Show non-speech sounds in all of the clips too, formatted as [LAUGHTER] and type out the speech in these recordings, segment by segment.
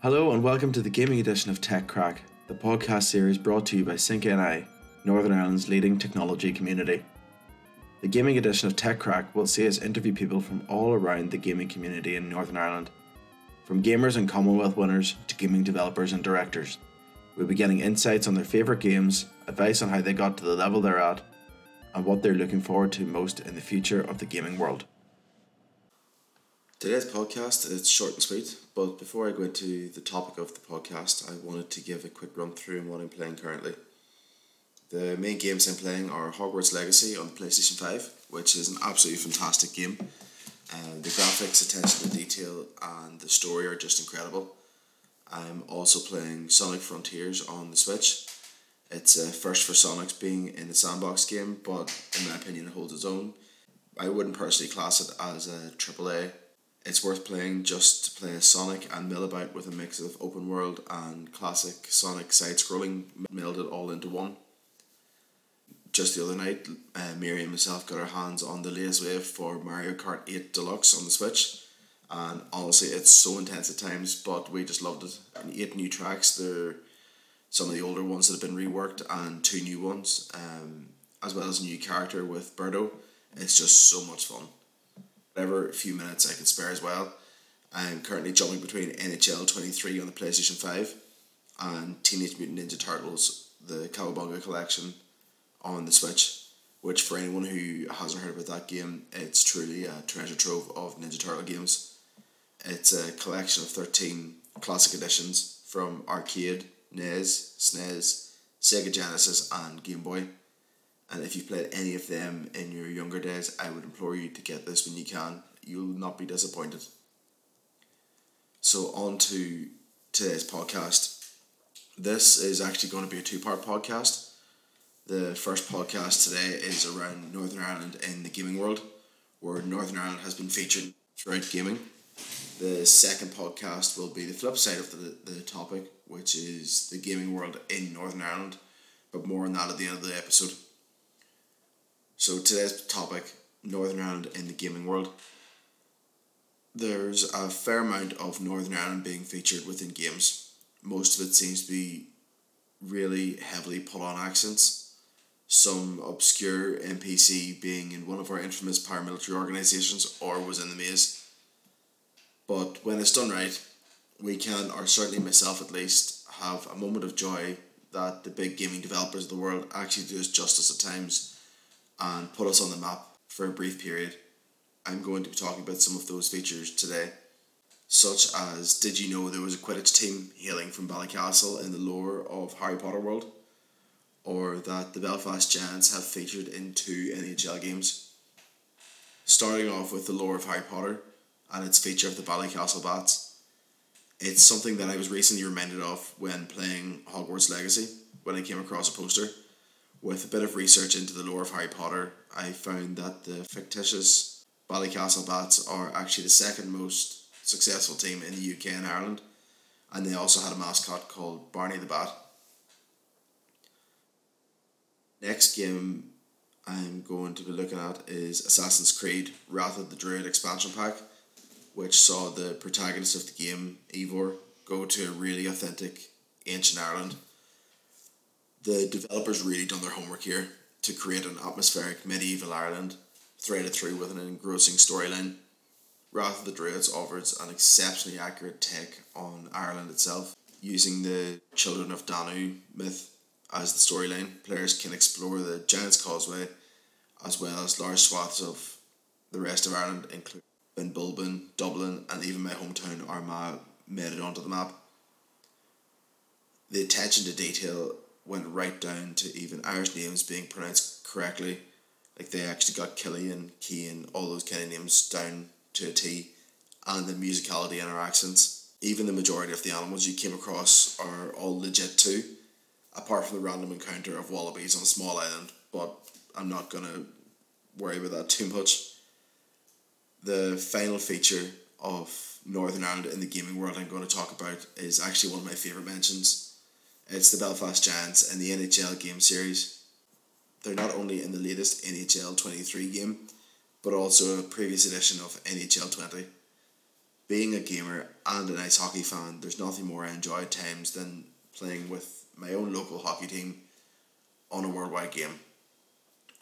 Hello and welcome to the gaming edition of Tech Crack, the podcast series brought to you by Sync NI, Northern Ireland's leading technology community. The gaming edition of Tech Crack will see us interview people from all around the gaming community in Northern Ireland, from gamers and Commonwealth winners to gaming developers and directors. We'll be getting insights on their favourite games, advice on how they got to the level they're at, and what they're looking forward to most in the future of the gaming world. Today's podcast is short and sweet, but before I go into the topic of the podcast, I wanted to give a quick run through on what I'm playing currently. The main games I'm playing are Hogwarts Legacy on PlayStation 5, which is an absolutely fantastic game. Uh, the graphics, attention to detail, and the story are just incredible. I'm also playing Sonic Frontiers on the Switch. It's a first for Sonic's being in a sandbox game, but in my opinion, it holds its own. I wouldn't personally class it as a AAA it's worth playing just to play Sonic and mill about with a mix of open world and classic Sonic side scrolling melded all into one. Just the other night, uh, Mary and myself got our hands on the latest wave for Mario Kart 8 Deluxe on the Switch, and honestly, it's so intense at times, but we just loved it. And eight new tracks, there some of the older ones that have been reworked, and two new ones, um, as well as a new character with Birdo. It's just so much fun whatever few minutes I can spare as well. I'm currently jumping between NHL 23 on the PlayStation 5 and Teenage Mutant Ninja Turtles, the Cowabunga collection on the Switch, which for anyone who hasn't heard about that game, it's truly a treasure trove of Ninja Turtle games. It's a collection of 13 classic editions from arcade, NES, SNES, Sega Genesis, and Game Boy. And if you've played any of them in your younger days, I would implore you to get this when you can. You'll not be disappointed. So, on to today's podcast. This is actually going to be a two part podcast. The first podcast today is around Northern Ireland in the gaming world, where Northern Ireland has been featured throughout gaming. The second podcast will be the flip side of the, the topic, which is the gaming world in Northern Ireland, but more on that at the end of the episode. So today's topic, Northern Ireland in the gaming world. There's a fair amount of Northern Ireland being featured within games. Most of it seems to be really heavily put on accents. Some obscure NPC being in one of our infamous paramilitary organisations or was in the maze. But when it's done right, we can, or certainly myself at least, have a moment of joy that the big gaming developers of the world actually do us justice at times and put us on the map for a brief period. I'm going to be talking about some of those features today, such as did you know there was a Quidditch team hailing from Ballycastle in the lore of Harry Potter world? Or that the Belfast Giants have featured in two NHL games? Starting off with the lore of Harry Potter and its feature of the Ballycastle Bats. It's something that I was recently reminded of when playing Hogwarts Legacy when I came across a poster with a bit of research into the lore of Harry Potter, I found that the fictitious Ballycastle Bats are actually the second most successful team in the UK and Ireland, and they also had a mascot called Barney the Bat. Next game I'm going to be looking at is Assassin's Creed Wrath of the Druid expansion pack, which saw the protagonist of the game, Eivor, go to a really authentic ancient Ireland the developers really done their homework here to create an atmospheric medieval Ireland, threaded through with an engrossing storyline. Wrath of the Druids offers an exceptionally accurate take on Ireland itself. Using the Children of Danu myth as the storyline, players can explore the Giant's Causeway as well as large swaths of the rest of Ireland, including Benbulben, Dublin, and even my hometown Armagh made it onto the map. The attention to detail went right down to even Irish names being pronounced correctly. Like they actually got Killian, Keane, all those kind of names down to a T, and the musicality in our accents. Even the majority of the animals you came across are all legit too, apart from the random encounter of wallabies on a small island, but I'm not gonna worry about that too much. The final feature of Northern Ireland in the gaming world I'm going to talk about is actually one of my favourite mentions it's the Belfast Giants and the NHL game series. They're not only in the latest NHL 23 game, but also a previous edition of NHL 20. being a gamer and an ice hockey fan, there's nothing more I enjoy at times than playing with my own local hockey team on a worldwide game.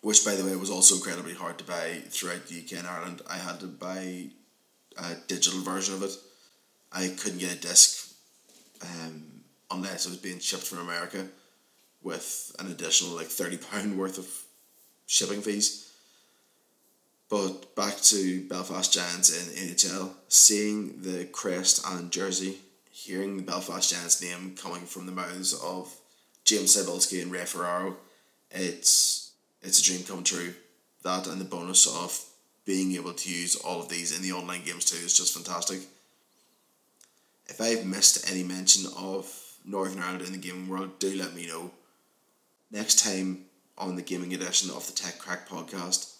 Which, by the way, was also incredibly hard to buy throughout the UK and Ireland. I had to buy a digital version of it. I couldn't get a disc um, unless it was being shipped from America with an additional like £30 [LAUGHS] worth of shipping fees. But back to Belfast Giants in NHL, seeing the crest and jersey, hearing the Belfast Giants name coming from the mouths of James Cybulski and Ray Ferraro, it's it's a dream come true. That and the bonus of being able to use all of these in the online games too is just fantastic. If I've missed any mention of Northern Ireland in the gaming world, do let me know. Next time on the gaming edition of the Tech Crack podcast,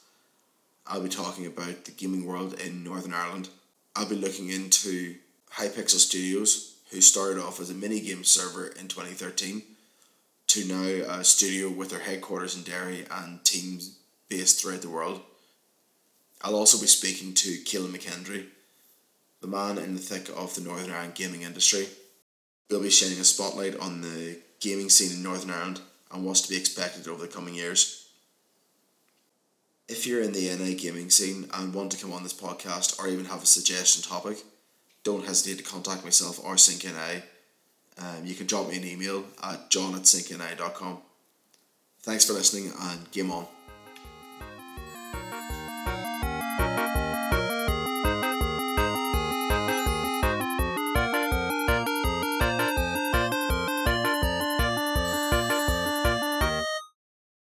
I'll be talking about the gaming world in Northern Ireland. I'll be looking into Hypixel Studios, who started off as a mini game server in 2013, to now a studio with their headquarters in Derry and teams based throughout the world. I'll also be speaking to Keelan McKendry, the man in the thick of the Northern Ireland gaming industry. They'll be shining a spotlight on the gaming scene in Northern Ireland and what's to be expected over the coming years if you're in the NI gaming scene and want to come on this podcast or even have a suggestion topic, don't hesitate to contact myself or Sync NI. Um, you can drop me an email at john at syncni.com. Thanks for listening and game on.